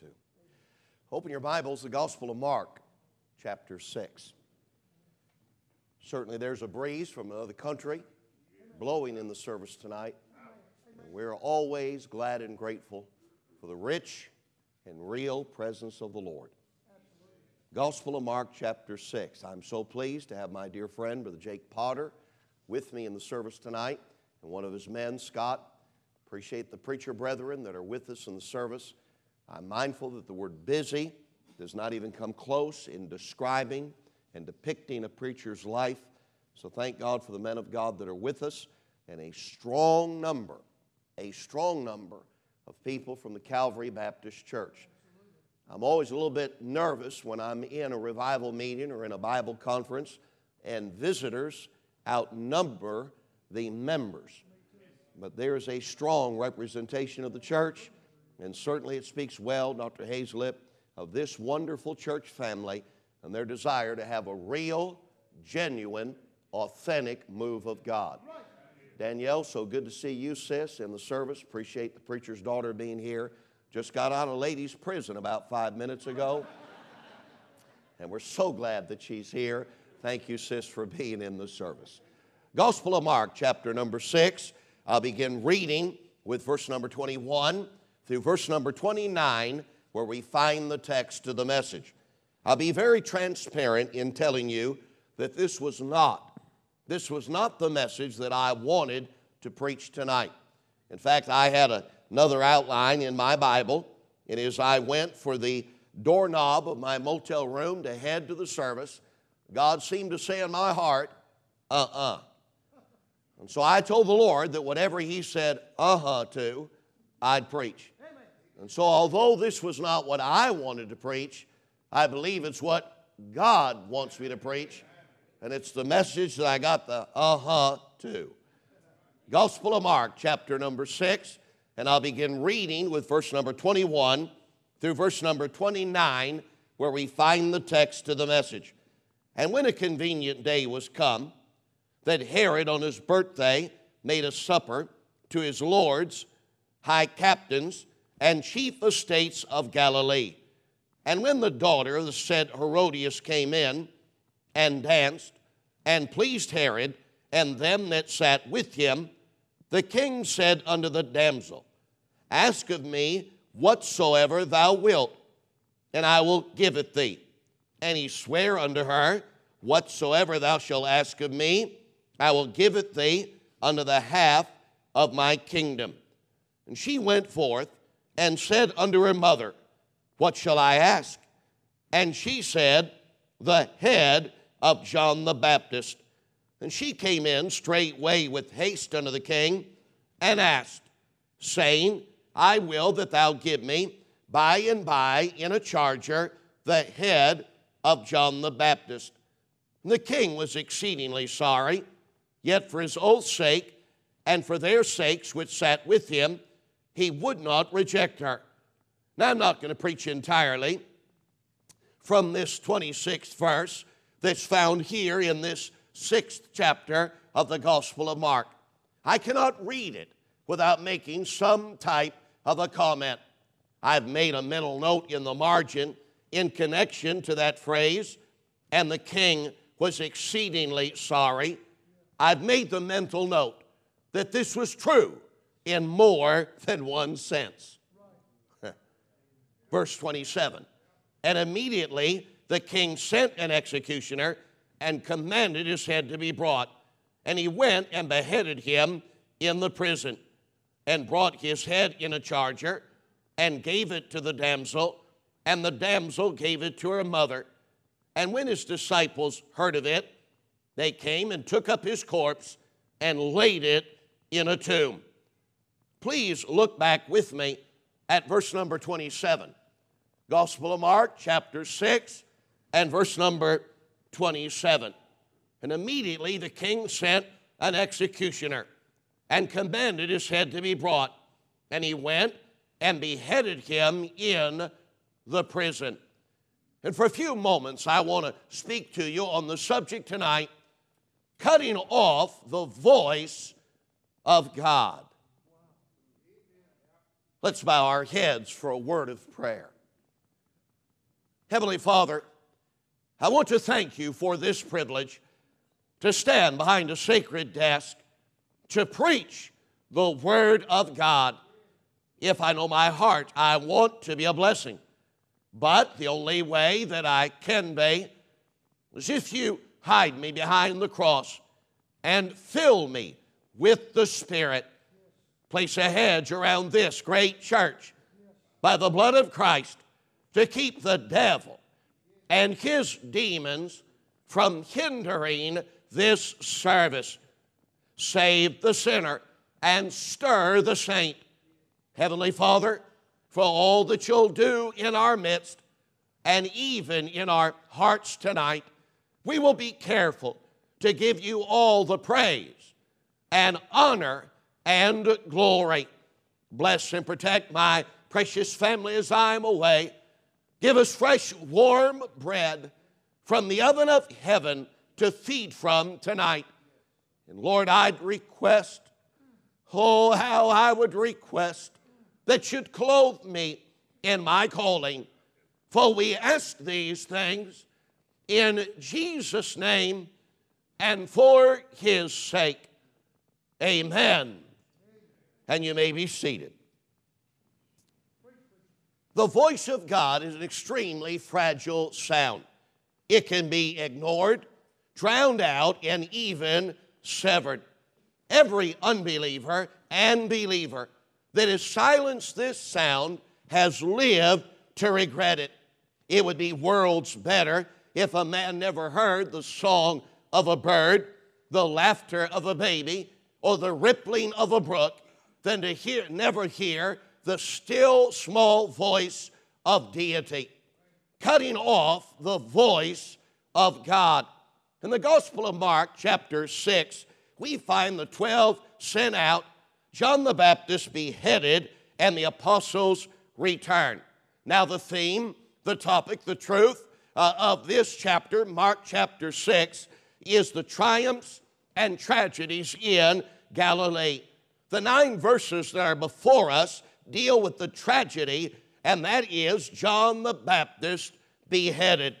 to. Open your Bibles, the Gospel of Mark, chapter 6. Certainly, there's a breeze from another country blowing in the service tonight. And we're always glad and grateful for the rich and real presence of the Lord. Gospel of Mark, chapter 6. I'm so pleased to have my dear friend, Brother Jake Potter, with me in the service tonight, and one of his men, Scott. Appreciate the preacher brethren that are with us in the service. I'm mindful that the word busy does not even come close in describing and depicting a preacher's life. So thank God for the men of God that are with us and a strong number, a strong number of people from the Calvary Baptist Church. I'm always a little bit nervous when I'm in a revival meeting or in a Bible conference and visitors outnumber the members but there is a strong representation of the church, and certainly it speaks well, Dr. Hazlip, of this wonderful church family and their desire to have a real, genuine, authentic move of God. Danielle, so good to see you, sis, in the service. Appreciate the preacher's daughter being here. Just got out of ladies' prison about five minutes ago. and we're so glad that she's here. Thank you, sis, for being in the service. Gospel of Mark, chapter number six. I'll begin reading with verse number 21 through verse number 29, where we find the text of the message. I'll be very transparent in telling you that this was not, this was not the message that I wanted to preach tonight. In fact, I had a, another outline in my Bible, and as I went for the doorknob of my motel room to head to the service, God seemed to say in my heart, uh uh-uh. uh and so I told the Lord that whatever He said, uh huh, to, I'd preach. And so, although this was not what I wanted to preach, I believe it's what God wants me to preach. And it's the message that I got the uh huh to. Gospel of Mark, chapter number 6. And I'll begin reading with verse number 21 through verse number 29, where we find the text to the message. And when a convenient day was come, that Herod on his birthday made a supper to his lords, high captains, and chief estates of Galilee. And when the daughter of the said Herodias came in and danced and pleased Herod and them that sat with him, the king said unto the damsel, Ask of me whatsoever thou wilt, and I will give it thee. And he sware unto her, Whatsoever thou shalt ask of me, I will give it thee unto the half of my kingdom. And she went forth and said unto her mother, What shall I ask? And she said, The head of John the Baptist. And she came in straightway with haste unto the king and asked, saying, I will that thou give me by and by in a charger the head of John the Baptist. And the king was exceedingly sorry Yet for his oath's sake and for their sakes which sat with him, he would not reject her. Now, I'm not going to preach entirely from this 26th verse that's found here in this sixth chapter of the Gospel of Mark. I cannot read it without making some type of a comment. I've made a mental note in the margin in connection to that phrase, and the king was exceedingly sorry I've made the mental note that this was true in more than one sense. Verse 27 And immediately the king sent an executioner and commanded his head to be brought. And he went and beheaded him in the prison and brought his head in a charger and gave it to the damsel. And the damsel gave it to her mother. And when his disciples heard of it, they came and took up his corpse and laid it in a tomb. Please look back with me at verse number 27. Gospel of Mark, chapter 6, and verse number 27. And immediately the king sent an executioner and commanded his head to be brought. And he went and beheaded him in the prison. And for a few moments, I want to speak to you on the subject tonight cutting off the voice of God. Let's bow our heads for a word of prayer. Heavenly Father, I want to thank you for this privilege to stand behind a sacred desk to preach the Word of God. If I know my heart, I want to be a blessing. But the only way that I can be is if you hide me behind the cross and fill me with the Spirit. Place a hedge around this great church by the blood of Christ to keep the devil and his demons from hindering this service. Save the sinner and stir the saint. Heavenly Father, for all that you'll do in our midst and even in our hearts tonight, we will be careful to give you all the praise and honor and glory. Bless and protect my precious family as I'm away. Give us fresh, warm bread from the oven of heaven to feed from tonight. And Lord, I'd request, oh, how I would request that you'd clothe me in my calling. For we ask these things in Jesus' name and for his sake. Amen. And you may be seated. The voice of God is an extremely fragile sound. It can be ignored, drowned out, and even severed. Every unbeliever and believer that has silenced this sound has lived to regret it. It would be worlds better if a man never heard the song of a bird, the laughter of a baby, or the rippling of a brook than to hear, never hear the still small voice of deity, cutting off the voice of God. In the Gospel of Mark, chapter 6, we find the 12 sent out, John the Baptist beheaded, and the apostles return. Now, the theme, the topic, the truth uh, of this chapter, Mark chapter 6, is the triumphs and tragedies in Galilee. The nine verses that are before us deal with the tragedy, and that is John the Baptist beheaded.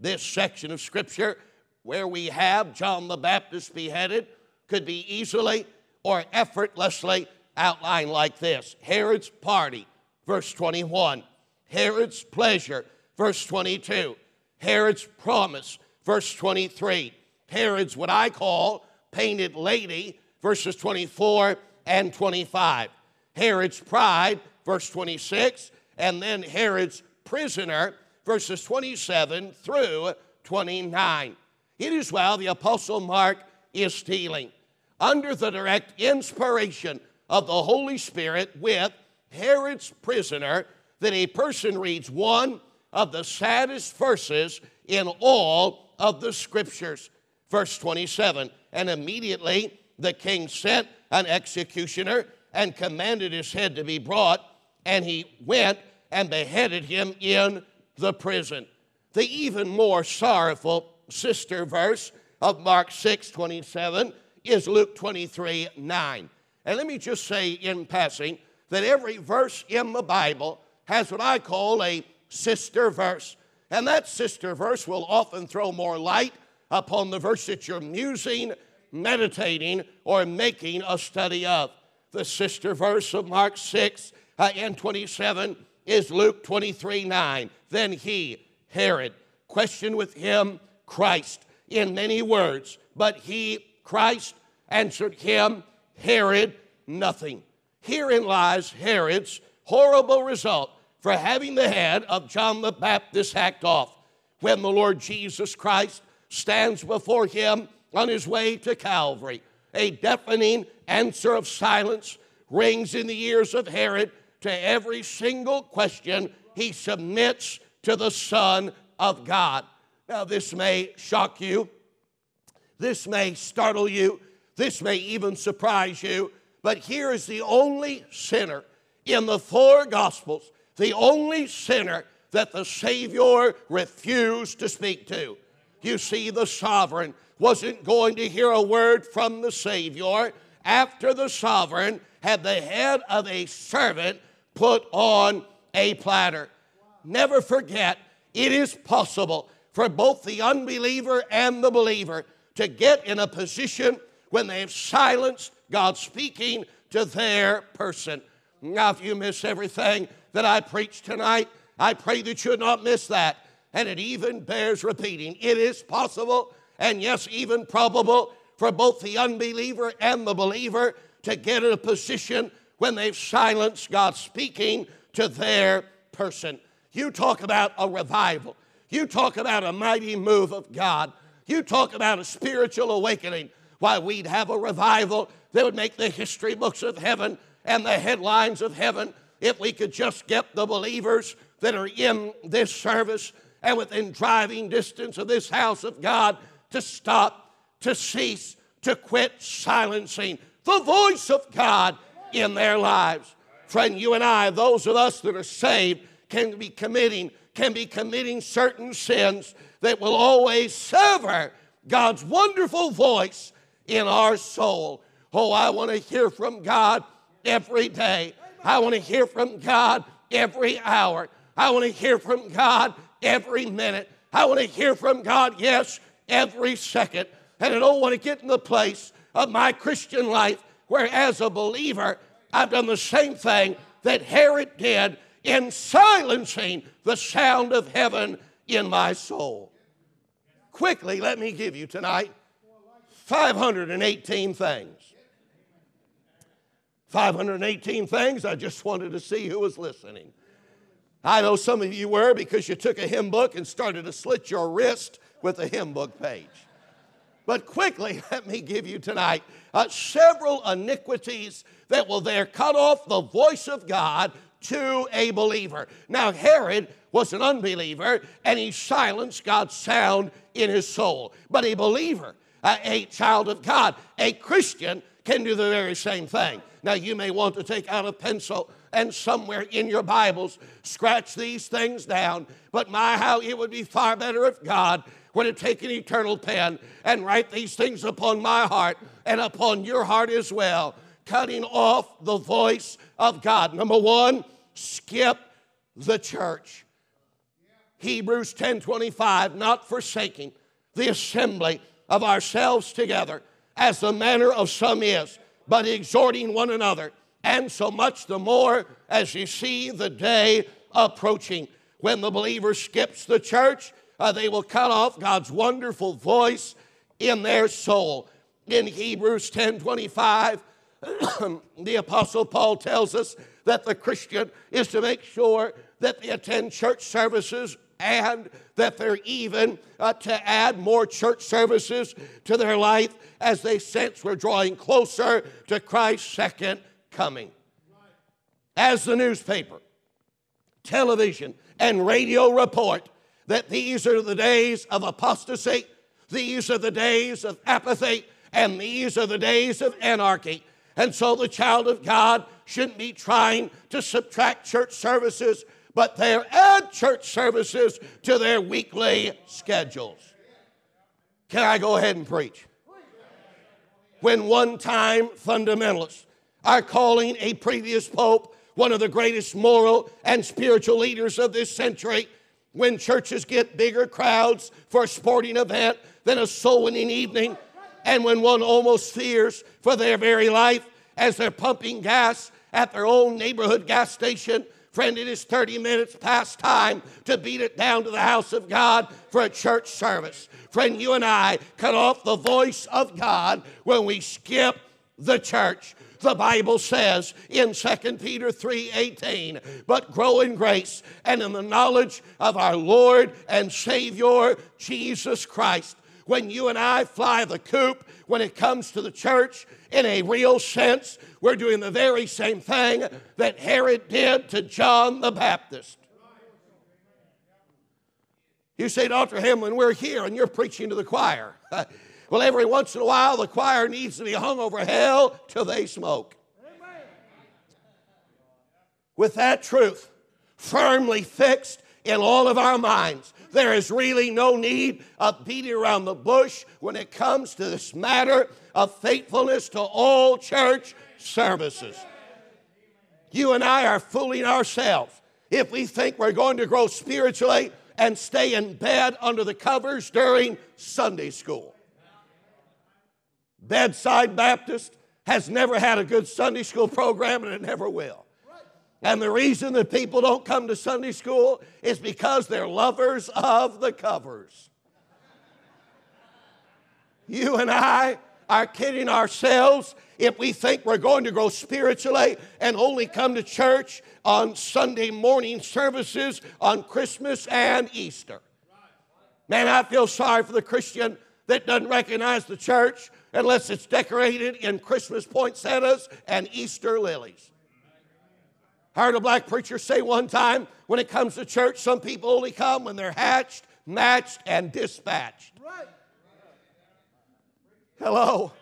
This section of Scripture where we have John the Baptist beheaded could be easily or effortlessly outlined like this. Herod's party, verse 21, Herod's pleasure, verse 22, Herod's promise, verse 23, Herod's what I call painted lady, verses 24 and 25. Herod's pride, verse 26, and then Herod's prisoner, verses 27 through 29. It is while the Apostle Mark is stealing, under the direct inspiration of the Holy Spirit with Herod's prisoner, that a person reads one of the saddest verses in all of the scriptures. Verse 27 And immediately the king sent an executioner and commanded his head to be brought, and he went and beheaded him in the prison. The even more sorrowful sister verse of Mark 6 27 is Luke 23 9. And let me just say in passing that every verse in the Bible has what I call a sister verse. And that sister verse will often throw more light upon the verse that you're musing, meditating, or making a study of. The sister verse of Mark 6 uh, and 27 is Luke 23 9. Then he, Herod, questioned with him Christ in many words, but he, Christ, answered him, Herod, nothing. Herein lies Herod's horrible result for having the head of John the Baptist hacked off. When the Lord Jesus Christ stands before him on his way to Calvary. A deafening answer of silence rings in the ears of Herod to every single question he submits to the Son of God. Now, this may shock you, this may startle you, this may even surprise you, but here is the only sinner in the four Gospels, the only sinner that the Savior refused to speak to. You see, the sovereign wasn't going to hear a word from the Savior after the sovereign had the head of a servant put on a platter. Never forget, it is possible for both the unbeliever and the believer to get in a position when they have silenced God speaking to their person. Now, if you miss everything that I preach tonight, I pray that you'll not miss that. And it even bears repeating. It is possible, and yes, even probable, for both the unbeliever and the believer to get in a position when they've silenced God speaking to their person. You talk about a revival. You talk about a mighty move of God. You talk about a spiritual awakening. Why, we'd have a revival that would make the history books of heaven and the headlines of heaven if we could just get the believers that are in this service and within driving distance of this house of God to stop, to cease, to quit silencing the voice of God in their lives. Friend, you and I, those of us that are saved, can be committing, can be committing certain sins that will always sever God's wonderful voice in our soul. Oh, I want to hear from God every day. I want to hear from God every hour. I want to hear from God every minute. I want to hear from God, yes, every second. And I don't want to get in the place of my Christian life where, as a believer, I've done the same thing that Herod did in silencing the sound of heaven in my soul. Quickly, let me give you tonight 518 things. 518 things. I just wanted to see who was listening. I know some of you were because you took a hymn book and started to slit your wrist with the hymn book page. But quickly, let me give you tonight uh, several iniquities that will there cut off the voice of God to a believer. Now, Herod was an unbeliever and he silenced God's sound in his soul. But a believer, uh, a child of God, a Christian can do the very same thing. Now, you may want to take out a pencil and somewhere in your Bibles scratch these things down. But my, how it would be far better if God would take an eternal pen and write these things upon my heart and upon your heart as well, cutting off the voice of God. Number one, skip the church. Hebrews 10 25, not forsaking the assembly of ourselves together, as the manner of some is, but exhorting one another, and so much the more as you see the day approaching. When the believer skips the church, uh, they will cut off God's wonderful voice in their soul. In Hebrews 10 25, the Apostle Paul tells us that the Christian is to make sure that they attend church services and that they're even uh, to add more church services to their life as they sense we're drawing closer to Christ's second coming. As the newspaper, television, and radio report that these are the days of apostasy, these are the days of apathy, and these are the days of anarchy. And so the child of God shouldn't be trying to subtract church services, but they add church services to their weekly schedules. Can I go ahead and preach? When one time fundamentalists are calling a previous pope one of the greatest moral and spiritual leaders of this century, when churches get bigger crowds for a sporting event than a soul winning evening, and when one almost fears for their very life as they're pumping gas at their own neighborhood gas station. Friend, it is 30 minutes past time to beat it down to the house of God for a church service. Friend, you and I cut off the voice of God when we skip the church. The Bible says in 2 Peter 3:18, but grow in grace and in the knowledge of our Lord and Savior Jesus Christ. When you and I fly the coop when it comes to the church, in a real sense, we're doing the very same thing that Herod did to John the Baptist. You say, Dr. Hamblin, we're here and you're preaching to the choir. well, every once in a while, the choir needs to be hung over hell till they smoke. With that truth firmly fixed in all of our minds, there is really no need of beating around the bush when it comes to this matter of faithfulness to all church services. You and I are fooling ourselves if we think we're going to grow spiritually and stay in bed under the covers during Sunday school. Bedside Baptist has never had a good Sunday school program and it never will. And the reason that people don't come to Sunday school is because they're lovers of the covers. You and I are kidding ourselves if we think we're going to grow spiritually and only come to church on Sunday morning services on Christmas and Easter. Man, I feel sorry for the Christian that doesn't recognize the church unless it's decorated in Christmas poinsettias and Easter lilies. I heard a black preacher say one time when it comes to church, some people only come when they're hatched, matched, and dispatched. Hello.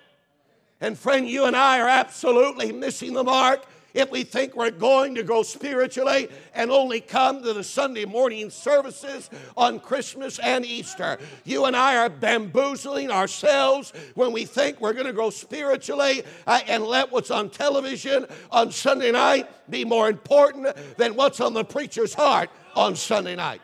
And friend, you and I are absolutely missing the mark if we think we're going to grow spiritually and only come to the Sunday morning services on Christmas and Easter. You and I are bamboozling ourselves when we think we're going to grow spiritually uh, and let what's on television on Sunday night be more important than what's on the preacher's heart on Sunday night.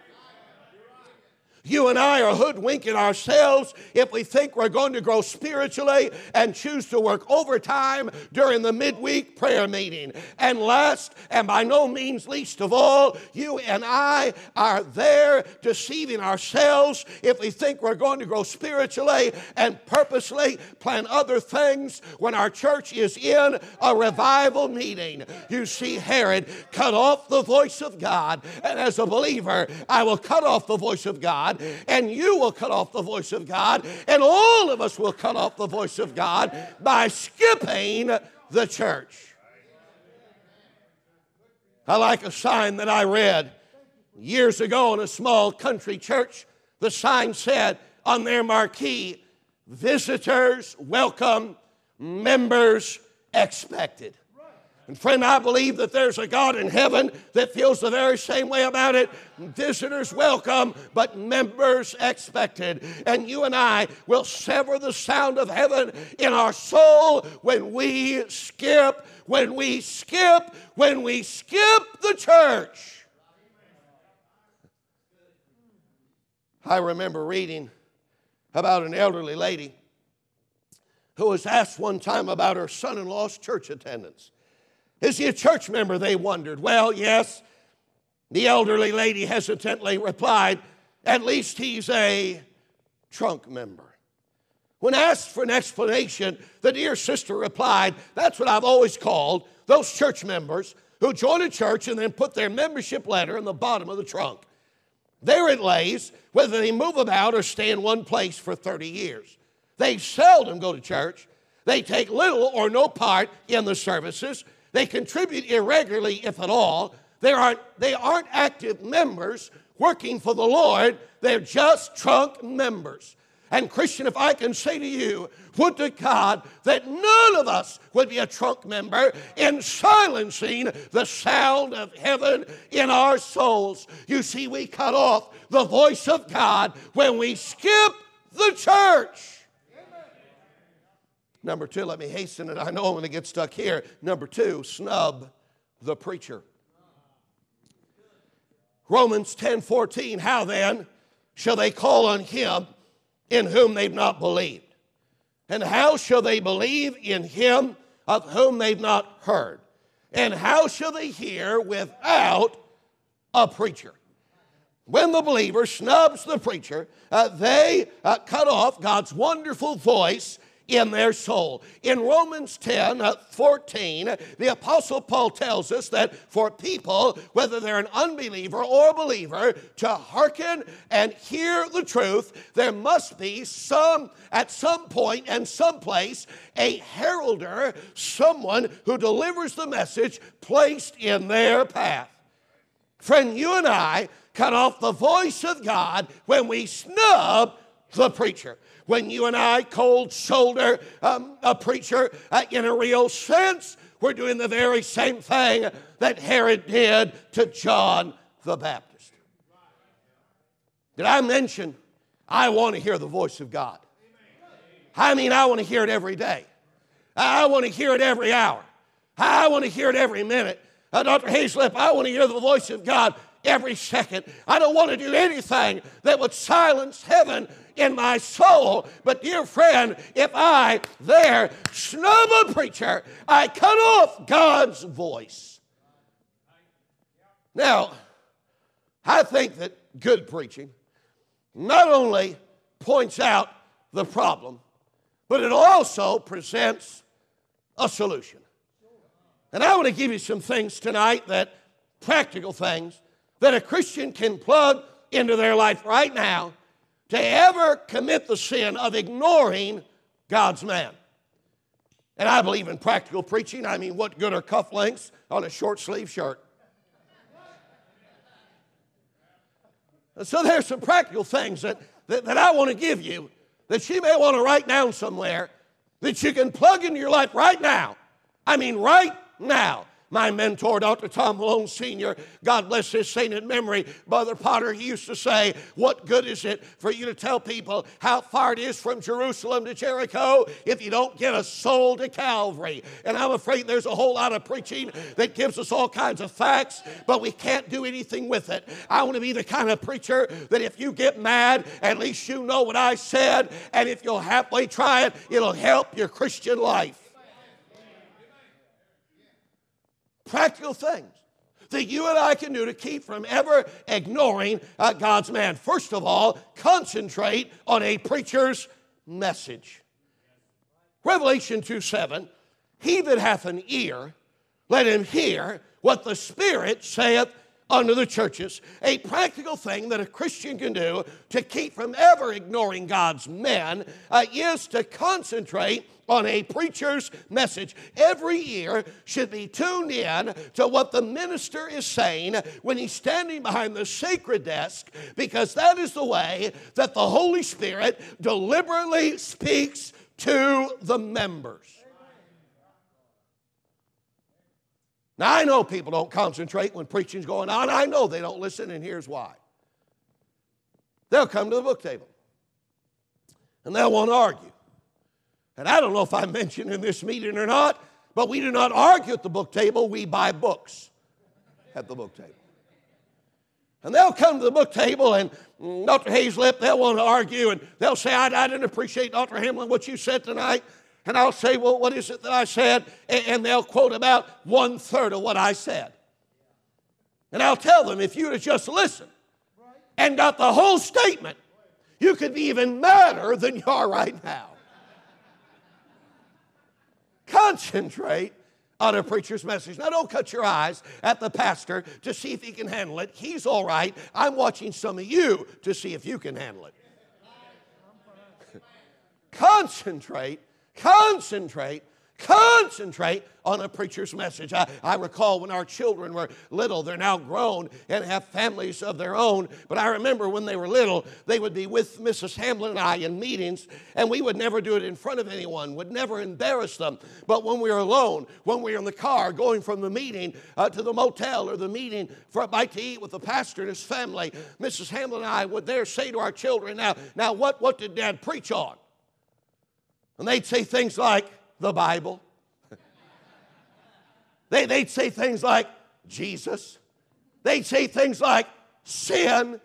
You and I are hoodwinking ourselves if we think we're going to grow spiritually and choose to work overtime during the midweek prayer meeting. And last, and by no means least of all, you and I are there deceiving ourselves if we think we're going to grow spiritually and purposely plan other things when our church is in a revival meeting. You see, Herod cut off the voice of God, and as a believer, I will cut off the voice of God God, and you will cut off the voice of God, and all of us will cut off the voice of God by skipping the church. I like a sign that I read years ago in a small country church. The sign said on their marquee, Visitors welcome, members expected. And friend, I believe that there's a God in heaven that feels the very same way about it. Visitors welcome, but members expected. And you and I will sever the sound of heaven in our soul when we skip, when we skip, when we skip the church. I remember reading about an elderly lady who was asked one time about her son in law's church attendance. Is he a church member? They wondered. Well, yes. The elderly lady hesitantly replied, At least he's a trunk member. When asked for an explanation, the dear sister replied, That's what I've always called those church members who join a church and then put their membership letter in the bottom of the trunk. There it lays, whether they move about or stay in one place for 30 years. They seldom go to church. They take little or no part in the services. They contribute irregularly, if at all. They aren't, they aren't active members working for the Lord, they're just trunk members. And, Christian, if I can say to you, would to God that none of us would be a trunk member in silencing the sound of heaven in our souls. You see, we cut off the voice of God when we skip the church. Number two, let me hasten it. I know I'm going to get stuck here. Number two, snub the preacher. Romans 10 14, how then shall they call on him in whom they've not believed? And how shall they believe in him of whom they've not heard? And how shall they hear without a preacher? When the believer snubs the preacher, uh, they uh, cut off God's wonderful voice in their soul. In Romans 10 uh, 14, the Apostle Paul tells us that for people, whether they're an unbeliever or a believer, to hearken and hear the truth, there must be some, at some point and some place, a heralder, someone who delivers the message placed in their path. Friend, you and I cut off the voice of God when we snub the preacher when you and I cold shoulder um, a preacher uh, in a real sense, we're doing the very same thing that Herod did to John the Baptist. Did I mention I want to hear the voice of God? I mean, I want to hear it every day. I want to hear it every hour. I want to hear it every minute. Uh, Dr. Hayslip, I want to hear the voice of God every second. I don't want to do anything that would silence heaven in my soul. But, dear friend, if I there snub a preacher, I cut off God's voice. Now, I think that good preaching not only points out the problem, but it also presents a solution. And I want to give you some things tonight that practical things that a Christian can plug into their life right now to ever commit the sin of ignoring God's man. And I believe in practical preaching. I mean, what good are cufflinks on a short sleeve shirt? so there's some practical things that, that, that I want to give you that you may want to write down somewhere that you can plug into your life right now. I mean, right now. My mentor, Dr. Tom Malone Sr., God bless his sainted memory, Brother Potter, he used to say, What good is it for you to tell people how far it is from Jerusalem to Jericho if you don't get a soul to Calvary? And I'm afraid there's a whole lot of preaching that gives us all kinds of facts, but we can't do anything with it. I want to be the kind of preacher that if you get mad, at least you know what I said, and if you'll halfway try it, it'll help your Christian life. Practical things that you and I can do to keep from ever ignoring uh, God's man. First of all, concentrate on a preacher's message. Revelation 2 7, he that hath an ear, let him hear what the Spirit saith unto the churches. A practical thing that a Christian can do to keep from ever ignoring God's men uh, is to concentrate on a preacher's message. Every year should be tuned in to what the minister is saying when he's standing behind the sacred desk, because that is the way that the Holy Spirit deliberately speaks to the members. Now, I know people don't concentrate when preaching's going on. I know they don't listen, and here's why. They'll come to the book table and they'll want to argue. And I don't know if I mentioned in this meeting or not, but we do not argue at the book table, we buy books at the book table. And they'll come to the book table, and Dr. Hazlip, they'll want to argue, and they'll say, I, I didn't appreciate, Dr. Hamblin, what you said tonight. And I'll say, Well, what is it that I said? And they'll quote about one third of what I said. And I'll tell them, if you'd have just listened and got the whole statement, you could be even madder than you are right now. Concentrate on a preacher's message. Now, don't cut your eyes at the pastor to see if he can handle it. He's all right. I'm watching some of you to see if you can handle it. Concentrate Concentrate, concentrate on a preacher's message. I, I recall when our children were little, they're now grown and have families of their own. But I remember when they were little, they would be with Mrs. Hamblin and I in meetings, and we would never do it in front of anyone, would never embarrass them. But when we were alone, when we were in the car going from the meeting uh, to the motel or the meeting for a bite to eat with the pastor and his family, Mrs. Hamblin and I would there say to our children, Now, now what, what did Dad preach on? And they'd say things like the Bible. they, they'd say things like Jesus. They'd say things like sin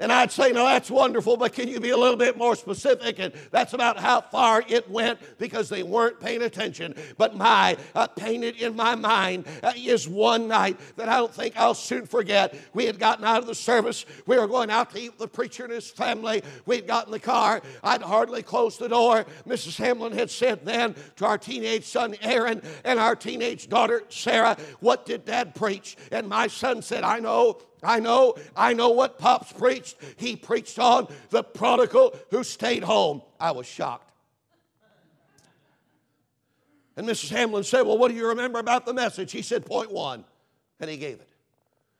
and I'd say, no, that's wonderful, but can you be a little bit more specific? And that's about how far it went because they weren't paying attention. But my uh, painted in my mind uh, is one night that I don't think I'll soon forget. We had gotten out of the service. We were going out to eat with the preacher and his family. We'd gotten the car. I'd hardly closed the door. Mrs. Hamblin had said then to our teenage son Aaron and our teenage daughter Sarah, What did dad preach? And my son said, I know I know, I know what Pops preached. He preached on the prodigal who stayed home. I was shocked. And Mrs. Hamblin said, Well, what do you remember about the message? He said, Point one, and he gave it.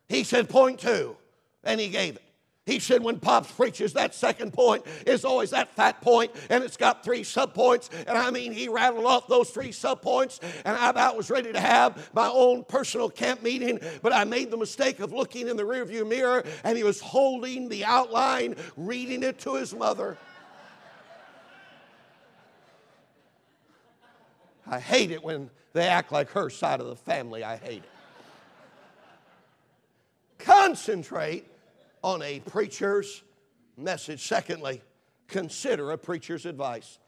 He said, Point two, and he gave it. He said, when Pops preaches, that second point is always that fat point, and it's got three subpoints. And I mean, he rattled off those three subpoints, and I about was ready to have my own personal camp meeting, but I made the mistake of looking in the rearview mirror, and he was holding the outline, reading it to his mother. I hate it when they act like her side of the family. I hate it. concentrate on a preacher's message. Secondly, consider a preacher's advice.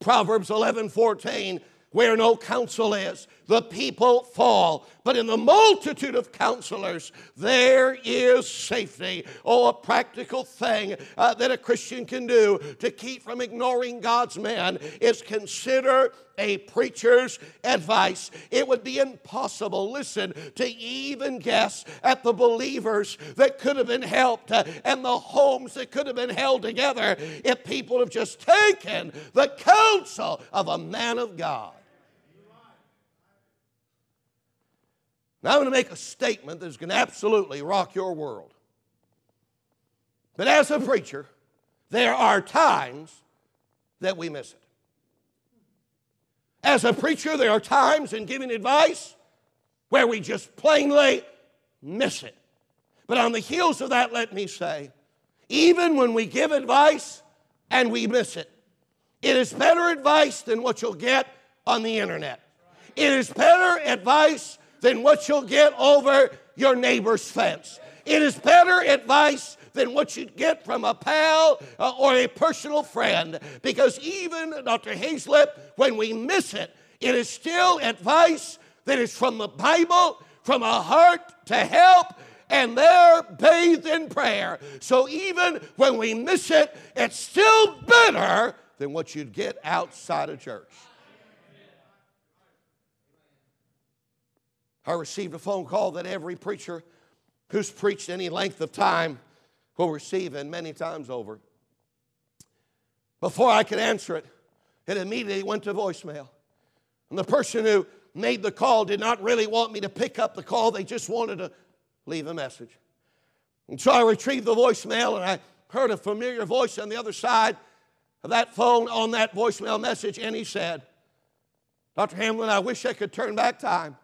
Proverbs 11 14 where no counsel is, the people fall. But in the multitude of counselors, there is safety. Oh, a practical thing uh, that a Christian can do to keep from ignoring God's man is consider a preacher's advice. It would be impossible, listen, to even guess at the believers that could have been helped uh, and the homes that could have been held together if people have just taken the counsel of a man of God. Now, I'm going to make a statement that's going to absolutely rock your world. But as a preacher, there are times that we miss it. As a preacher, there are times in giving advice where we just plainly miss it. But on the heels of that, let me say, even when we give advice and we miss it, it is better advice than what you'll get on the internet. It is better advice than what you'll get over your neighbor's fence. It is better advice than what you'd get from a pal uh, or a personal friend. Because even, Dr. Hazlip, when we miss it, it is still advice that is from the Bible, from a heart to help, and they're bathed in prayer. So even when we miss it, it's still better than what you'd get outside of church. I received a phone call that every preacher who's preached any length of time will receive, and many times over. Before I could answer it, it immediately went to voicemail. And the person who made the call did not really want me to pick up the call, they just wanted to leave a message. And so I retrieved the voicemail and I heard a familiar voice on the other side of that phone on that voicemail message, and he said, Dr. Hamblin, I wish I could turn back time.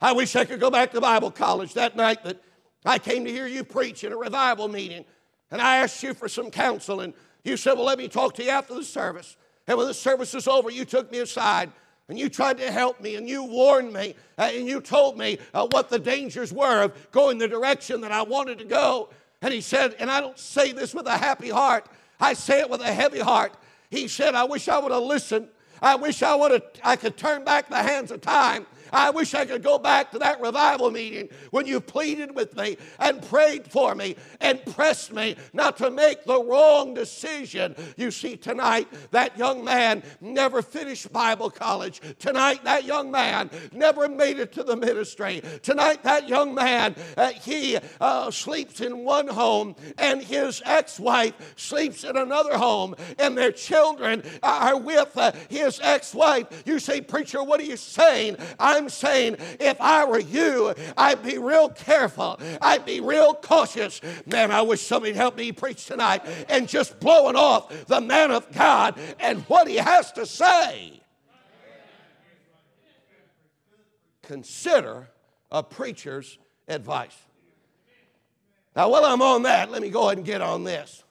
I wish I could go back to Bible college that night that I came to hear you preach in a revival meeting and I asked you for some counsel and you said, Well, let me talk to you after the service. And when the service was over, you took me aside and you tried to help me and you warned me uh, and you told me uh, what the dangers were of going the direction that I wanted to go. And he said, and I don't say this with a happy heart, I say it with a heavy heart. He said, I wish I would have listened. I wish I would have I could turn back the hands of time I wish I could go back to that revival meeting when you pleaded with me and prayed for me and pressed me not to make the wrong decision. You see, tonight, that young man never finished Bible college. Tonight, that young man never made it to the ministry. Tonight, that young man, uh, he uh, sleeps in one home and his ex wife sleeps in another home, and their children are with uh, his ex wife. You say, Preacher, what are you saying? I I'm saying if I were you, I'd be real careful. I'd be real cautious. Man, I wish somebody'd help me preach tonight and just blowing off the man of God and what he has to say. Consider a preacher's advice. Now, while I'm on that, let me go ahead and get on this.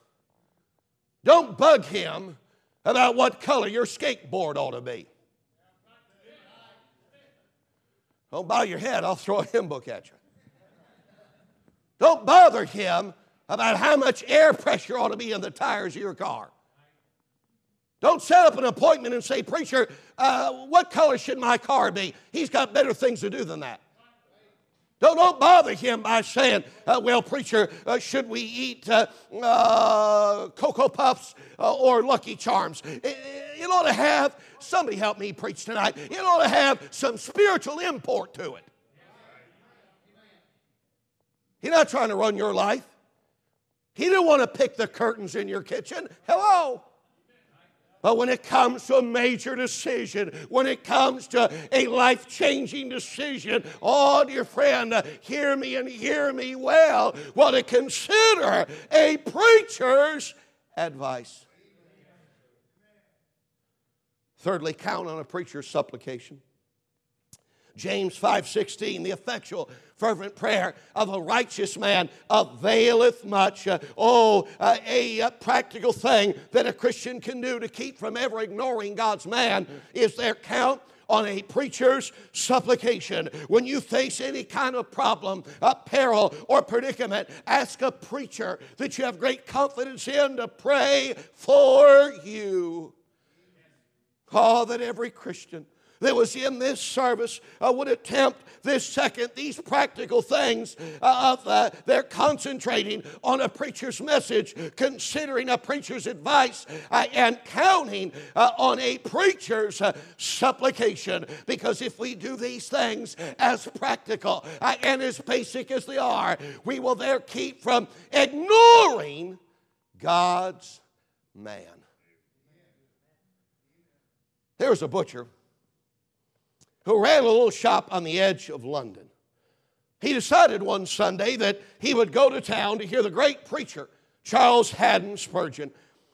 Don't bug him about what color your skateboard ought to be. Don't bow your head, I'll throw a hymn book at you. Don't bother him about how much air pressure ought to be in the tires of your car. Don't set up an appointment and say, Preacher, uh, what color should my car be? He's got better things to do than that. Don't, don't bother him by saying, uh, well, preacher, uh, should we eat uh, uh Cocoa Puffs uh, or Lucky Charms? It, it ought to have, somebody help me preach tonight, it ought to have some spiritual import to it. He's not trying to run your life. He didn't want to pick the curtains in your kitchen. Hello. But when it comes to a major decision, when it comes to a life changing decision, oh, dear friend, hear me and hear me well. Well, to consider a preacher's advice. Thirdly, count on a preacher's supplication. James 5:16, the effectual fervent prayer of a righteous man availeth much. Uh, oh, uh, a, a, practical thing that a Christian can do to keep from ever ignoring God's man is their count on a preacher's supplication. When you face any kind of problem, a peril, or predicament, ask a preacher that you have great confidence in to pray for you. Oh, that every Christian that was in this service uh, would attempt this second, these practical things uh, of uh, they're concentrating on a preacher's message, considering a preacher's advice, uh, and counting uh, on a preacher's uh, supplication. Because if we do these things as practical and as basic as they are, we will there keep from ignoring God's man. There was a butcher who ran a little shop on the edge of London. He decided one Sunday that he would go to town to hear the great preacher, Charles Haddon Spurgeon.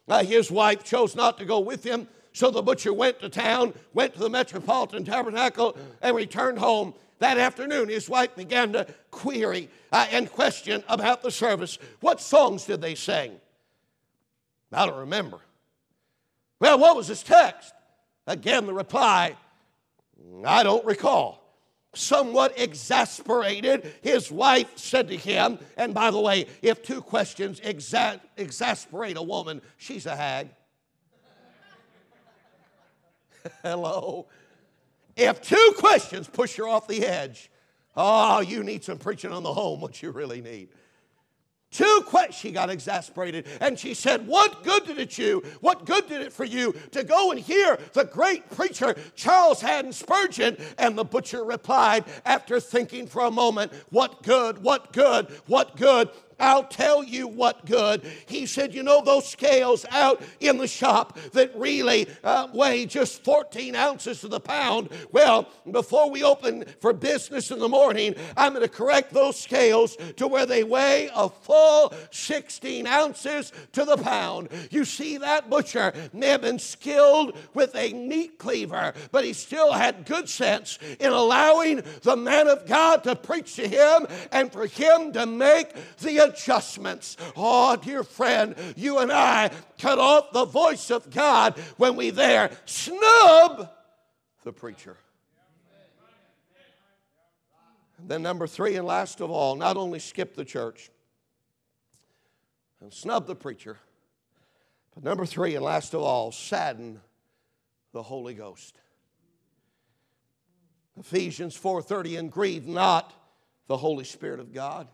Uh, his wife chose not to go with him, so the butcher went to town, went to the Metropolitan Tabernacle, and returned home. That afternoon, his wife began to query uh, and question about the service. What songs did they sing? I don't remember. Well, what was his text? Again, the reply I don't recall. Somewhat exasperated, his wife said to him, and by the way, if two questions exa- exasperate a woman, she's a hag. Hello. If two questions push her off the edge, oh, you need some preaching on the home, what you really need. Two questions. She got exasperated and she said, What good did it you? What good did it for you to go and hear the great preacher Charles Haddon Spurgeon? And the butcher replied, after thinking for a moment, What good? What good? What good? I'll tell you what good. He said, You know, those scales out in the shop that really uh, weigh just 14 ounces to the pound. Well, before we open for business in the morning, I'm going to correct those scales to where they weigh a full 16 ounces to the pound. You see, that butcher may have been skilled with a meat cleaver, but he still had good sense in allowing the man of God to preach to him and for him to make the adjustments. Oh, dear friend, you and I cut off the voice of God when we there snub the preacher. Then, number three, and last of all, not only skip the church and snub the preacher, but number three, and last of all, sadden the Holy Ghost. Ephesians 4:30 and grieve not the Holy Spirit of God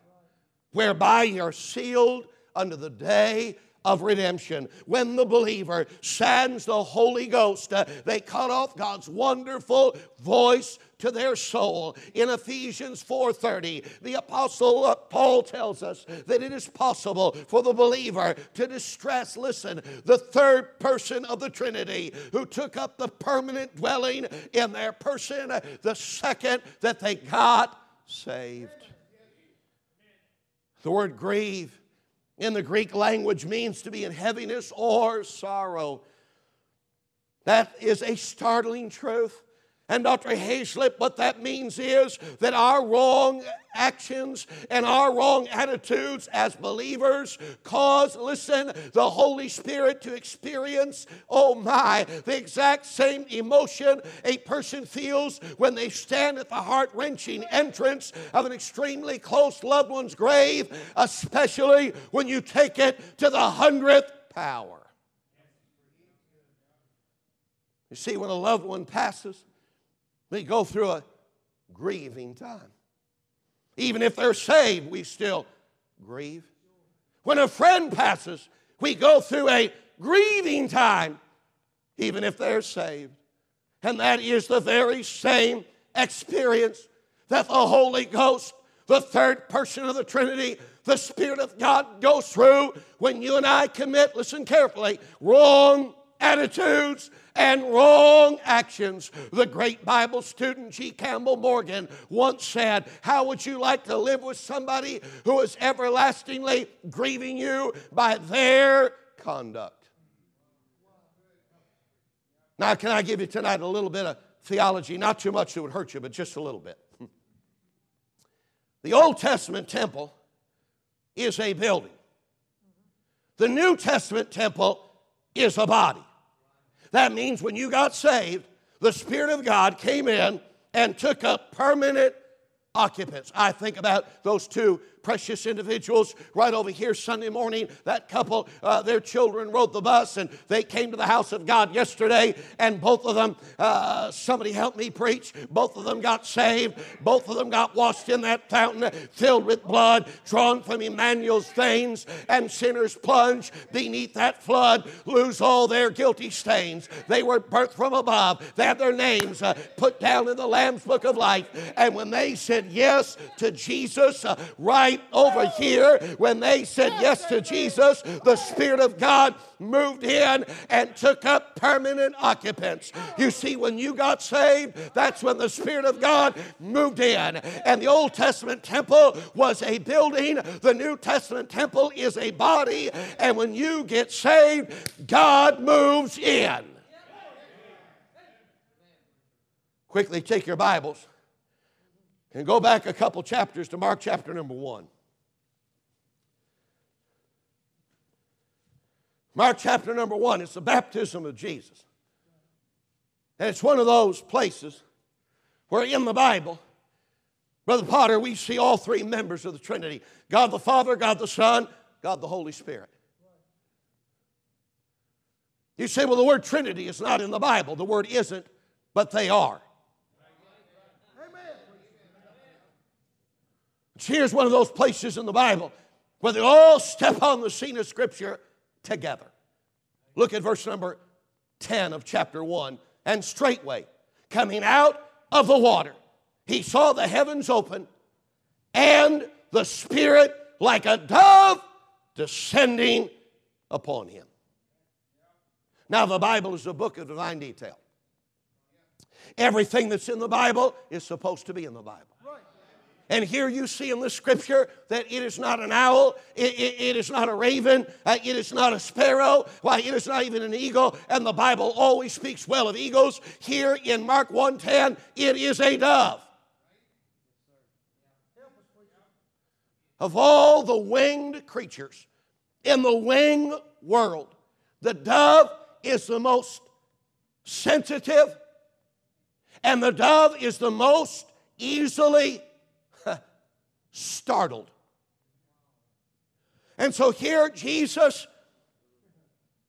whereby ye are sealed unto the day of redemption. When the believer saddens the Holy Ghost, uh, they cut off God's wonderful voice to their soul. In Ephesians 4:30, the apostle uh, Paul tells us that it is possible for the believer to distress, listen, the third person of the Trinity who took up the permanent dwelling in their person uh, the second that they got saved. The word grieve in the Greek language means to be in heaviness or sorrow. That is a startling truth. And Dr. Hayslip, what that means is that our wrong actions and our wrong attitudes as believers cause, listen, the Holy Spirit to experience, oh my, the exact same emotion a person feels when they stand at the heart wrenching entrance of an extremely close loved one's grave, especially when you take it to the hundredth power. You see, when a loved one passes, they go through a grieving time. Even if they're saved, we still grieve. When a friend passes, we go through a grieving time, even if they're saved. And that is the very same experience that the Holy Ghost, the third person of the Trinity, the Spirit of God goes through when you and I commit, listen carefully, wrong attitudes and wrong actions. The great Bible student G. Campbell Morgan once said, How would you like to live with somebody who is everlastingly grieving you by their conduct? Now, can I give you tonight a little bit of theology? Not too much that would hurt you, but just a little bit. The Old Testament temple is a building, the New Testament temple is a body. That means when you got saved, the Spirit of God came in and took up permanent occupants. I think about those two precious individuals right over here Sunday morning. That couple, uh, their children rode the bus and they came to the house of God yesterday, and both of them, uh, somebody helped me preach, both of them got saved, both of them got washed in that fountain filled with blood drawn from Emmanuel's veins, and sinners plunge beneath that flood, lose all their guilty stains. They were birthed from above, they had their names uh, put down in the Lamb's book of life, and when they said yes to Jesus, uh, right over here, when they said yes to Jesus, the Spirit of God moved in and took up permanent occupants. You see, when you got saved, that's when the Spirit of God moved in. And the Old Testament temple was a building, the New Testament temple is a body. And when you get saved, God moves in. Quickly take your Bibles and go back a couple chapters to Mark chapter number one. Mark chapter number one, it's the baptism of Jesus. And it's one of those places where in the Bible, Brother Potter, we see all three members of the Trinity God the Father, God the Son, God the Holy Spirit. You say, well, the word Trinity is not in the Bible. The word isn't, but they are. Here's one of those places in the Bible where they all step on the scene of Scripture together. Look at verse number 10 of chapter 1. And straightway, coming out of the water, he saw the heavens open and the Spirit like a dove descending upon him. Now, the Bible is a book of divine detail. Everything that's in the Bible is supposed to be in the Bible. And here you see in the scripture that it is not an owl, it, it, it is not a raven, uh, it is not a sparrow, why, it is not even an eagle. And the Bible always speaks well of eagles. Here in Mark 1:10, it is a dove. Of all the winged creatures in the wing world, the dove is the most sensitive, and the dove is the most easily startled. And so here, Jesus,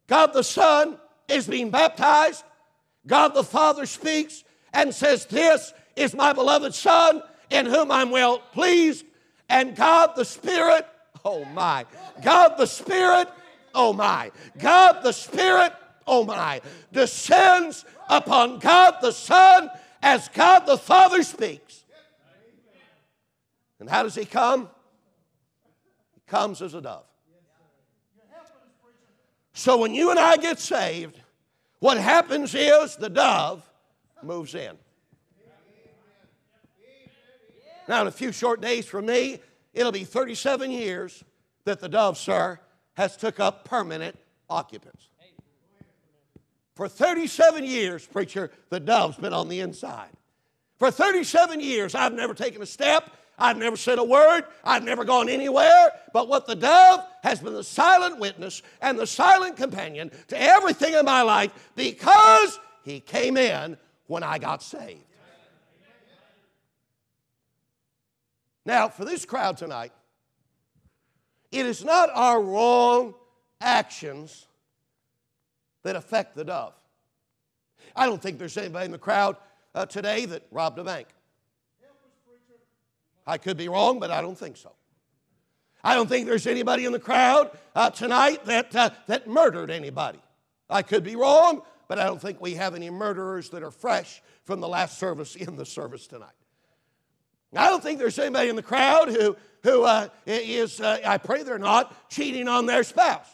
God the Son, is being baptized. God the Father speaks and says, This is my beloved Son in whom I'm well pleased. And God the Spirit, oh my, God the Spirit, oh my, God the Spirit, oh my, descends upon God the Son as God the Father speaks. And how does he come? He comes as a dove. So when you and I get saved, what happens is the dove moves in. Now, in a few short days from me, it'll be 37 years that the dove, sir, has took up permanent occupants. For 37 years, preacher, the dove's been on the inside. For 37 years, I've never taken a step. I've never said a word. I've never gone anywhere. But what the dove has been the silent witness and the silent companion to everything in my life because he came in when I got saved. Now, for this crowd tonight, it is not our wrong actions that affect the dove. I don't think there's anybody in the crowd uh, today that robbed a bank. I could be wrong, but I don't think so. I don't think there's anybody in the crowd uh, tonight that, uh, that murdered anybody. I could be wrong, but I don't think we have any murderers that are fresh from the last service in the service tonight. I don't think there's anybody in the crowd who, who uh, is, uh, I pray they're not, cheating on their spouse.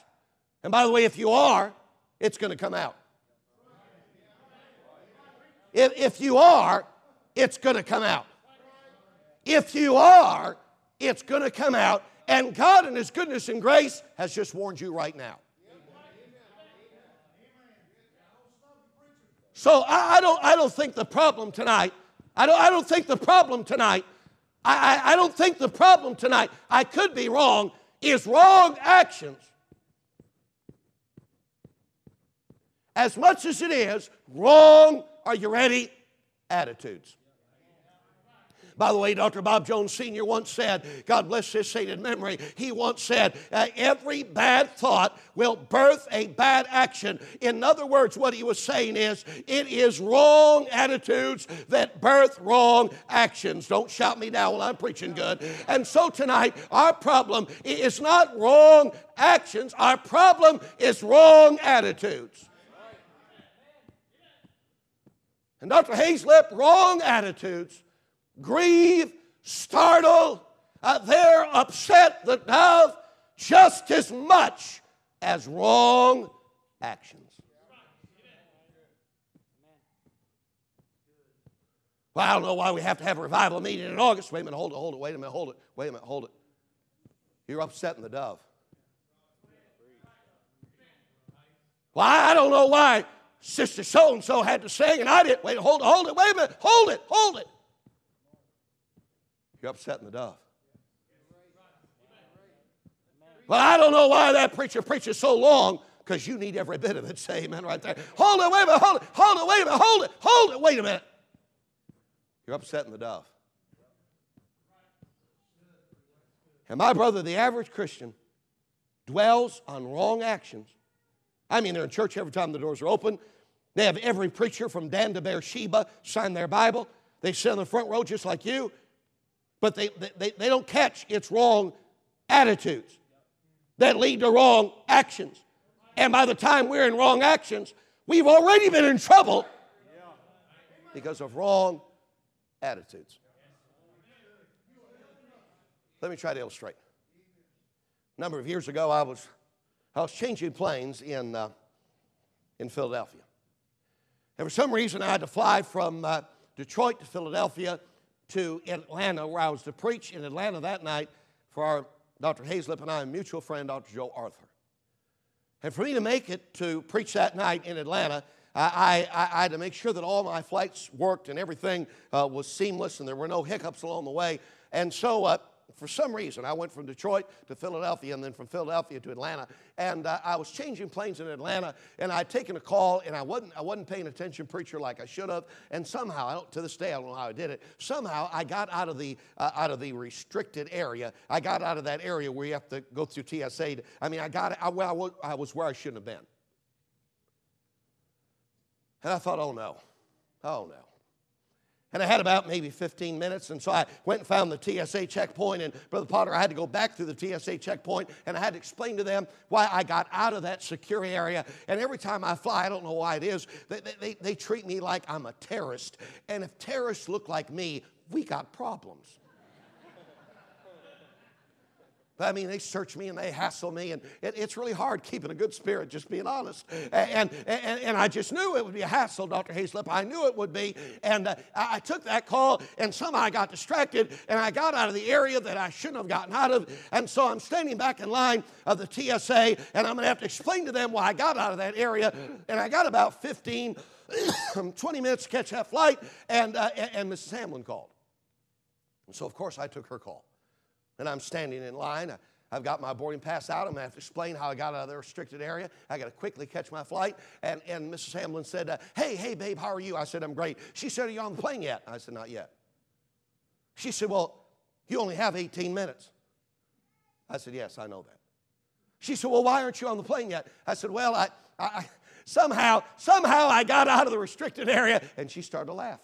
And by the way, if you are, it's going to come out. If, if you are, it's going to come out. If you are, it's going to come out. And God, in His goodness and grace, has just warned you right now. So I, I don't, I don't think the problem tonight, I don't, I don't think the problem tonight, I, I, I don't think the problem tonight, I could be wrong, is wrong actions. As much as it is wrong are you ready? Attitudes. By the way, Dr. Bob Jones Sr. once said, God bless his sainted memory, he once said, uh, every bad thought will birth a bad action. In other words, what he was saying is, it is wrong attitudes that birth wrong actions. Don't shout me down while I'm preaching good. And so tonight, our problem is not wrong actions, our problem is wrong attitudes. And Dr. Hayslip wrong attitudes grieve, startle, uh, they're upset the dove just as much as wrong actions. Well, I don't know why we have to have a revival meeting in August. Wait a minute, hold it, hold it, wait a minute, hold it, wait a minute, hold it. You're upsetting the dove. Well, I don't know why Sister so and so had to sing and I didn't. Wait, hold it, hold it, wait a minute, hold it, hold it. You're upsetting the dove. Well, I don't know why that preacher preaches so long because you need every bit of it. Say amen right there. Hold it, wait a minute, hold it, hold it, wait a minute, hold it, hold it, wait a minute. You're upsetting the dove. And my brother, the average Christian, dwells on wrong actions. I mean, they're in church every time the doors are open. They have every preacher from Dan to Beersheba sign their Bible. They sit in the front row just like you but they, they, they don't catch its wrong attitudes that lead to wrong actions. And by the time we're in wrong actions, we've already been in trouble because of wrong attitudes. Let me try to illustrate. A number of years ago, I was, I was changing planes in, uh, in Philadelphia. And for some reason, I had to fly from uh, Detroit to Philadelphia to Atlanta, where I was to preach in Atlanta that night for our Dr. Hayslip and I, mutual friend, Dr. Joe Arthur. And for me to make it to preach that night in Atlanta, I, I, I had to make sure that all my flights worked and everything uh, was seamless and there were no hiccups along the way. And so uh, for some reason, I went from Detroit to Philadelphia and then from Philadelphia to Atlanta. And uh, I was changing planes in Atlanta and I'd taken a call and I wasn't, I wasn't paying attention, preacher, like I should have. And somehow, to this day, I don't know how I did it. Somehow, I got out of the, uh, out of the restricted area. I got out of that area where you have to go through TSA. To, I mean, I got, I, well, I was where I shouldn't have been. And I thought, oh no, oh no. And I had about maybe 15 minutes, and so I went and found the TSA checkpoint. And Brother Potter, I had to go back through the TSA checkpoint, and I had to explain to them why I got out of that secure area. And every time I fly, I don't know why it is, they, they, they treat me like I'm a terrorist. And if terrorists look like me, we got problems. I mean, they search me and they hassle me, and it, it's really hard keeping a good spirit, just being honest. And, and, and I just knew it would be a hassle, Dr. Hayslip. I knew it would be. And uh, I took that call, and somehow I got distracted, and I got out of the area that I shouldn't have gotten out of. And so I'm standing back in line of the TSA, and I'm going to have to explain to them why I got out of that area. And I got about 15, 20 minutes to catch that flight, and, uh, and Mrs. Hamblin called. And so, of course, I took her call. And I'm standing in line. I've got my boarding pass out. I'm going to have to explain how I got out of the restricted area. I got to quickly catch my flight. And, and Mrs. Hamblin said, uh, Hey, hey, babe, how are you? I said, I'm great. She said, Are you on the plane yet? I said, Not yet. She said, Well, you only have 18 minutes. I said, Yes, I know that. She said, Well, why aren't you on the plane yet? I said, Well, I, I somehow, somehow I got out of the restricted area. And she started to laugh.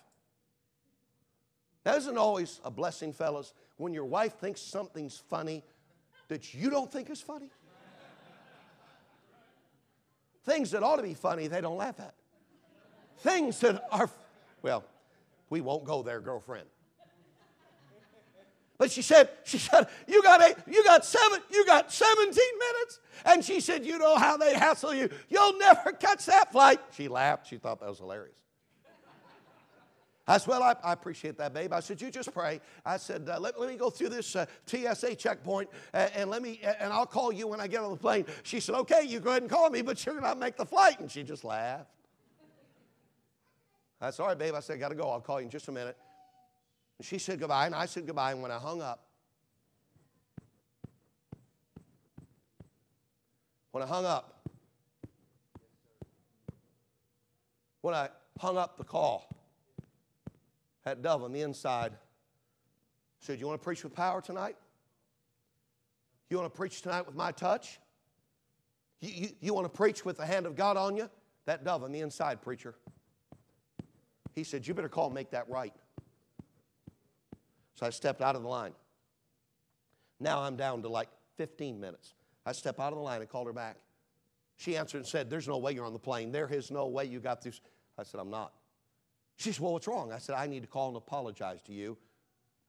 That isn't always a blessing, fellas, when your wife thinks something's funny that you don't think is funny. Things that ought to be funny, they don't laugh at. Things that are, well, we won't go there, girlfriend. But she said, she said, you got eight, you got seven, you got 17 minutes. And she said, you know how they hassle you. You'll never catch that flight. She laughed. She thought that was hilarious. I said, Well, I, I, appreciate that, babe. I said, You just pray. I said, uh, let, let, me go through this uh, TSA checkpoint uh, and let me, and I'll call you when I get on the plane. She said, Okay, you go ahead and call me, but you're going to make the flight. And she just laughed. I said, All right, babe. I said, I got to go. I'll call you in just a minute. And she said goodbye, and I said goodbye. And when I hung up, when I hung up, when I hung up the call. That dove on the inside said, You want to preach with power tonight? You want to preach tonight with my touch? You, you, you want to preach with the hand of God on you? That dove on the inside, preacher. He said, You better call and make that right. So I stepped out of the line. Now I'm down to like 15 minutes. I step out of the line and called her back. She answered and said, There's no way you're on the plane. There is no way you got this. I said, I'm not. She said, Well, what's wrong? I said, I need to call and apologize to you.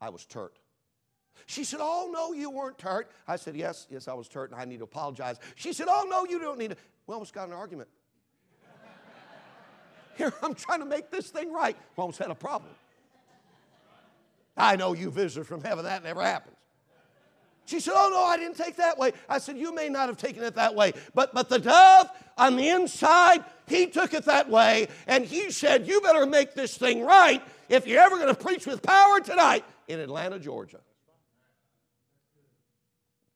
I was turt. She said, Oh, no, you weren't turt. I said, Yes, yes, I was turt, and I need to apologize. She said, Oh, no, you don't need to. We almost got an argument. Here, I'm trying to make this thing right. We almost had a problem. I know you visitors from heaven, that never happens. She said, Oh, no, I didn't take that way. I said, You may not have taken it that way, but, but the dove on the inside, he took it that way, and he said, You better make this thing right if you're ever going to preach with power tonight in Atlanta, Georgia.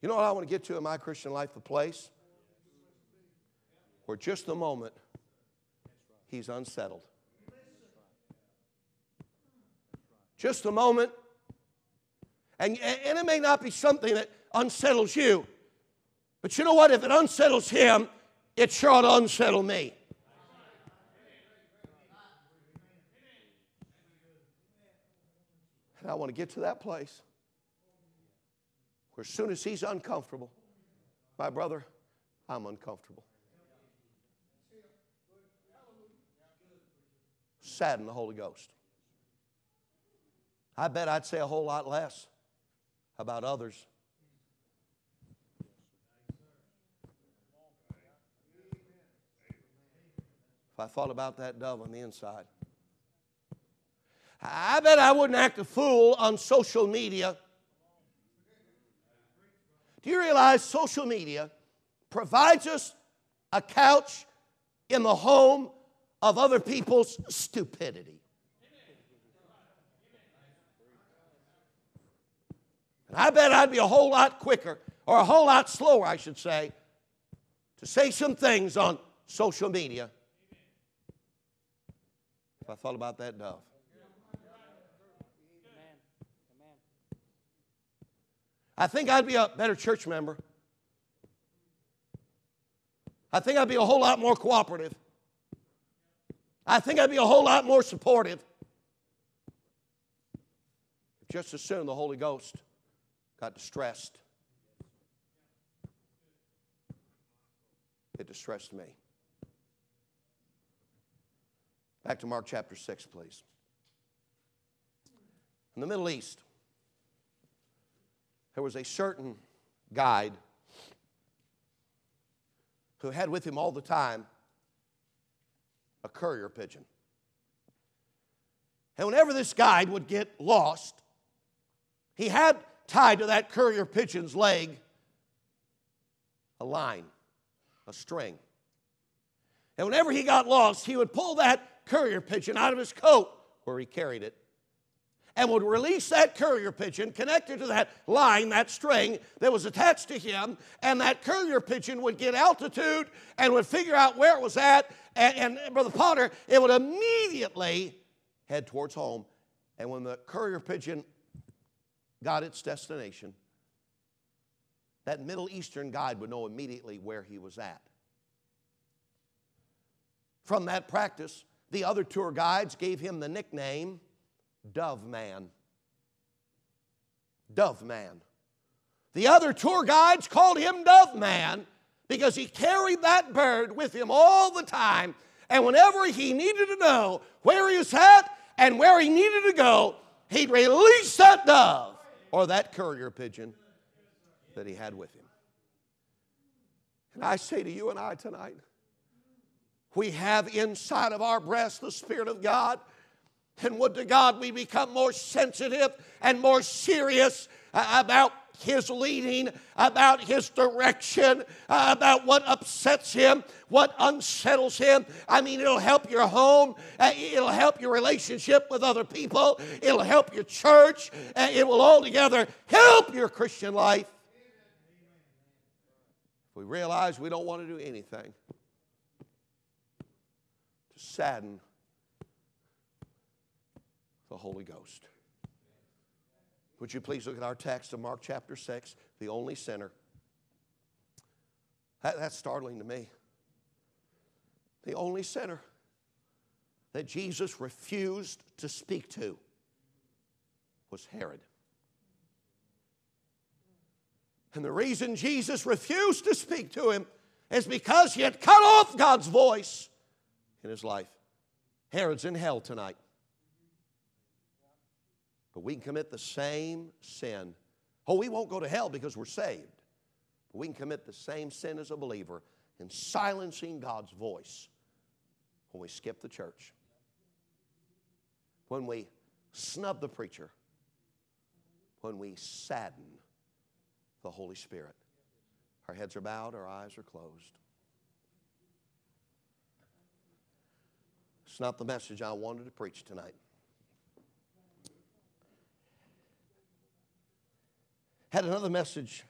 You know what I want to get to in my Christian life? The place where just the moment he's unsettled. Just a moment and, and it may not be something that unsettles you, but you know what? If it unsettles him, it sure ought to unsettle me. And I want to get to that place where as soon as he's uncomfortable, my brother, I'm uncomfortable. Sadden the Holy Ghost. I bet I'd say a whole lot less about others. If I thought about that dove on the inside, I bet I wouldn't act a fool on social media. Do you realize social media provides us a couch in the home of other people's stupidity? And I bet I'd be a whole lot quicker, or a whole lot slower, I should say, to say some things on social media if I thought about that dove. I think I'd be a better church member. I think I'd be a whole lot more cooperative. I think I'd be a whole lot more supportive. Just as soon the Holy Ghost got distressed. It distressed me. Back to Mark chapter 6, please. In the Middle East, there was a certain guide who had with him all the time a courier pigeon. And whenever this guide would get lost, he had tied to that courier pigeon's leg a line, a string. And whenever he got lost, he would pull that courier pigeon out of his coat where he carried it and would release that courier pigeon connected to that line, that string that was attached to him, and that courier pigeon would get altitude and would figure out where it was at. And, and Brother Potter, it would immediately head towards home. And when the courier pigeon got its destination, that Middle Eastern guide would know immediately where he was at. From that practice, the other tour guides gave him the nickname Dove Man. Dove Man. The other tour guides called him Dove Man because he carried that bird with him all the time. And whenever he needed to know where he was at and where he needed to go, he'd release that dove or that courier pigeon that he had with him. And I say to you and I tonight, we have inside of our breast the Spirit of God. And would to God we become more sensitive and more serious about his leading, about his direction, uh, about what upsets him, what unsettles him. I mean, it'll help your home, uh, it'll help your relationship with other people, it'll help your church, uh, it will altogether help your Christian life. We realize we don't want to do anything to sadden the Holy Ghost. Would you please look at our text of Mark chapter 6, the only sinner? That, that's startling to me. The only sinner that Jesus refused to speak to was Herod. And the reason Jesus refused to speak to him is because he had cut off God's voice in his life. Herod's in hell tonight. But we can commit the same sin. Oh, we won't go to hell because we're saved. But we can commit the same sin as a believer in silencing God's voice when we skip the church, when we snub the preacher, when we sadden the Holy Spirit. Our heads are bowed, our eyes are closed. It's not the message I wanted to preach tonight. Had another message,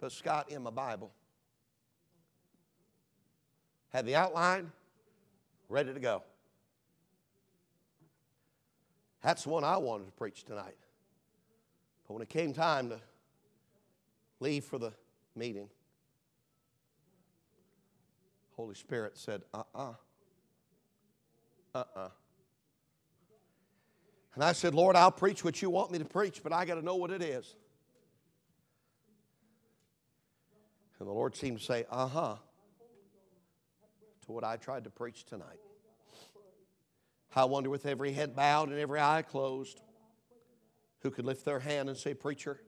but Scott in my Bible. Had the outline ready to go. That's the one I wanted to preach tonight. But when it came time to leave for the meeting, Holy Spirit said, uh uh-uh. uh. Uh-uh. And I said, Lord, I'll preach what you want me to preach, but I got to know what it is. And the Lord seemed to say, uh huh, to what I tried to preach tonight. I wonder, with every head bowed and every eye closed, who could lift their hand and say, Preacher,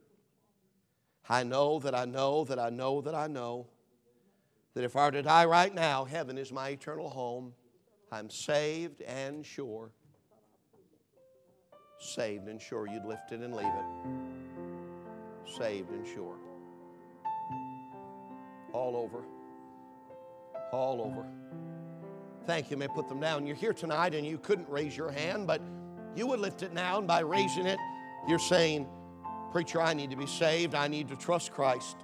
I know that I know that I know that I know that if I were to die right now, heaven is my eternal home. I'm saved and sure. Saved and sure. You'd lift it and leave it. Saved and sure. All over. All over. Thank you. may put them down. You're here tonight and you couldn't raise your hand, but you would lift it now, and by raising it, you're saying, Preacher, I need to be saved. I need to trust Christ.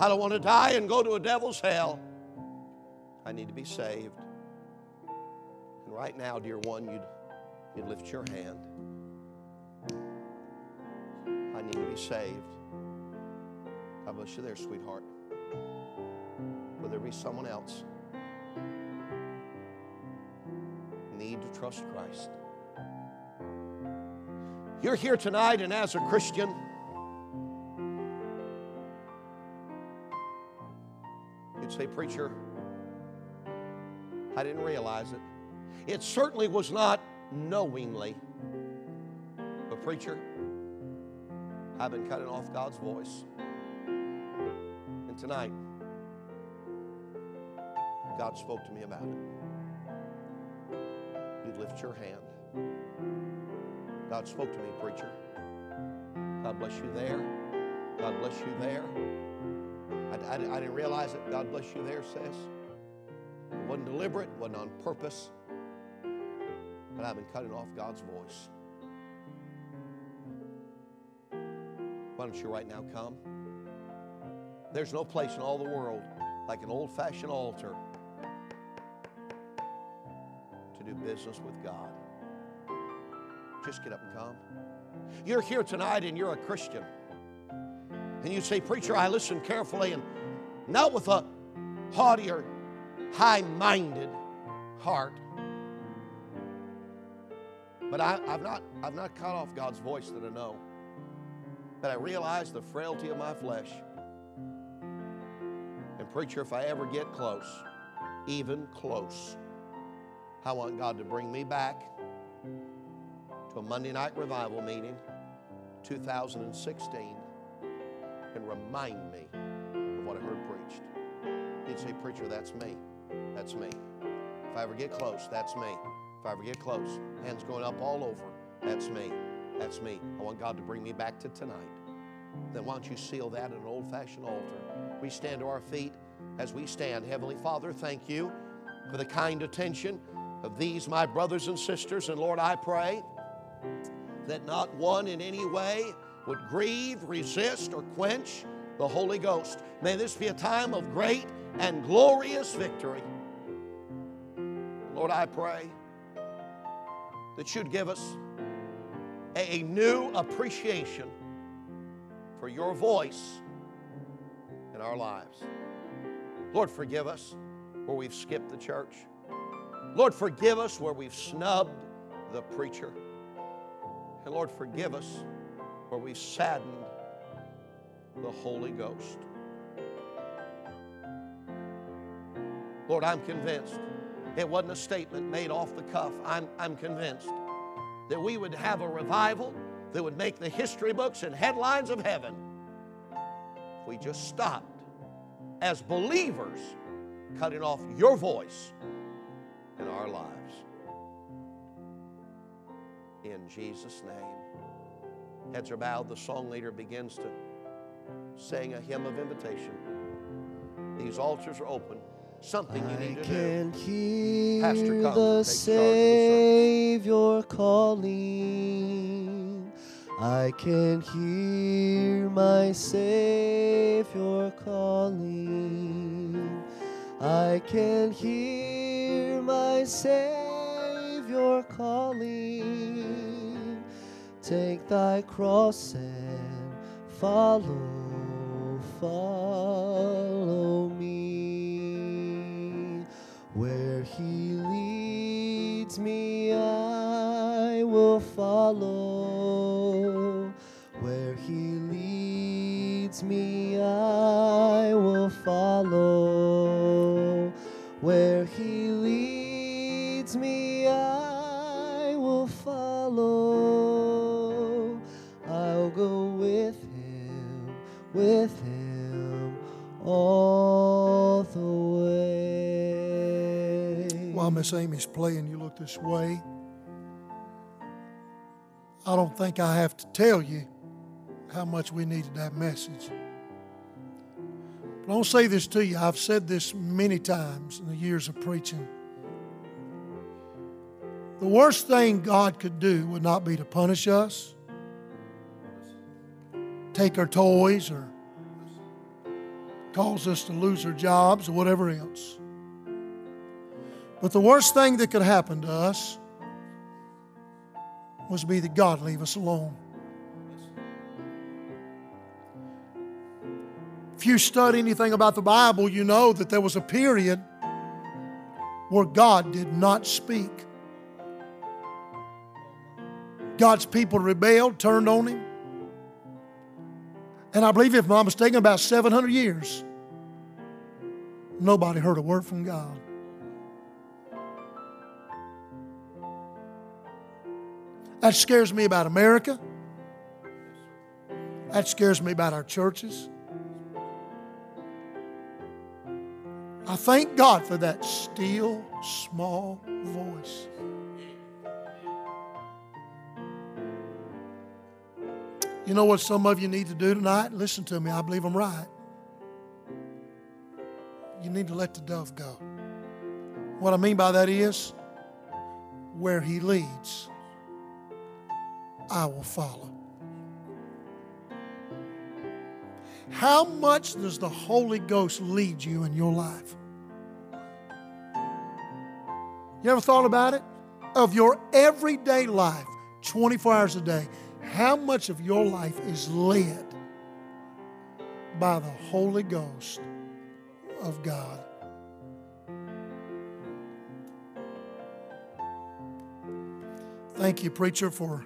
I don't want to die and go to a devil's hell. I need to be saved. And right now, dear one, you'd, you'd lift your hand. I need to be saved. God bless you there, sweetheart. Will there be someone else? Need to trust Christ. You're here tonight, and as a Christian, you'd say, Preacher, I didn't realize it. It certainly was not knowingly. But, Preacher, I've been cutting off God's voice. And tonight, God spoke to me about it. You'd lift your hand. God spoke to me, preacher. God bless you there. God bless you there. I, I, I didn't realize it. God bless you there, says. It wasn't deliberate, It wasn't on purpose. But I've been cutting off God's voice. Why don't you right now come? There's no place in all the world like an old fashioned altar to do business with God. Just get up and come. You're here tonight and you're a Christian. And you say, Preacher, I listen carefully and not with a haughty or high minded heart. But I, have not, I've not cut off God's voice that I know. But I realize the frailty of my flesh. And, preacher, if I ever get close, even close, I want God to bring me back to a Monday night revival meeting, 2016, and remind me of what I heard preached. He'd say, Preacher, that's me. That's me. If I ever get close, that's me. If I ever get close, hands going up all over, that's me. That's me. I want God to bring me back to tonight. Then why don't you seal that in an old fashioned altar? We stand to our feet as we stand. Heavenly Father, thank you for the kind attention of these, my brothers and sisters. And Lord, I pray that not one in any way would grieve, resist, or quench the Holy Ghost. May this be a time of great and glorious victory. Lord, I pray that you'd give us a, a new appreciation for your voice in our lives. Lord, forgive us where we've skipped the church. Lord, forgive us where we've snubbed the preacher. And Lord, forgive us where we've saddened the Holy Ghost. Lord, I'm convinced it wasn't a statement made off the cuff. I'm, I'm convinced that we would have a revival that would make the history books and headlines of heaven if we just stopped as believers cutting off your voice in our lives. In Jesus' name. Heads are bowed. The song leader begins to sing a hymn of invitation. These altars are open. Something you need I to can do. hear Pastor, come, the Savior calling. I can hear my Savior calling. I can hear my Savior calling. Take thy cross and follow, follow Where he leads me, I will follow. Where he leads me, I will follow. Where he leads me, I will follow. I'll go with him, with him all Miss Amy's playing, you look this way. I don't think I have to tell you how much we needed that message. But I'll say this to you. I've said this many times in the years of preaching. The worst thing God could do would not be to punish us, take our toys, or cause us to lose our jobs, or whatever else. But the worst thing that could happen to us was be that God leave us alone. If you study anything about the Bible, you know that there was a period where God did not speak. God's people rebelled, turned on Him. And I believe, if I'm not mistaken, about 700 years, nobody heard a word from God. That scares me about America. That scares me about our churches. I thank God for that still, small voice. You know what some of you need to do tonight? Listen to me, I believe I'm right. You need to let the dove go. What I mean by that is where he leads, I will follow. How much does the Holy Ghost lead you in your life? You ever thought about it? Of your everyday life, 24 hours a day, how much of your life is led by the Holy Ghost of God? Thank you, preacher, for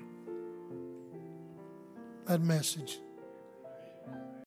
that message.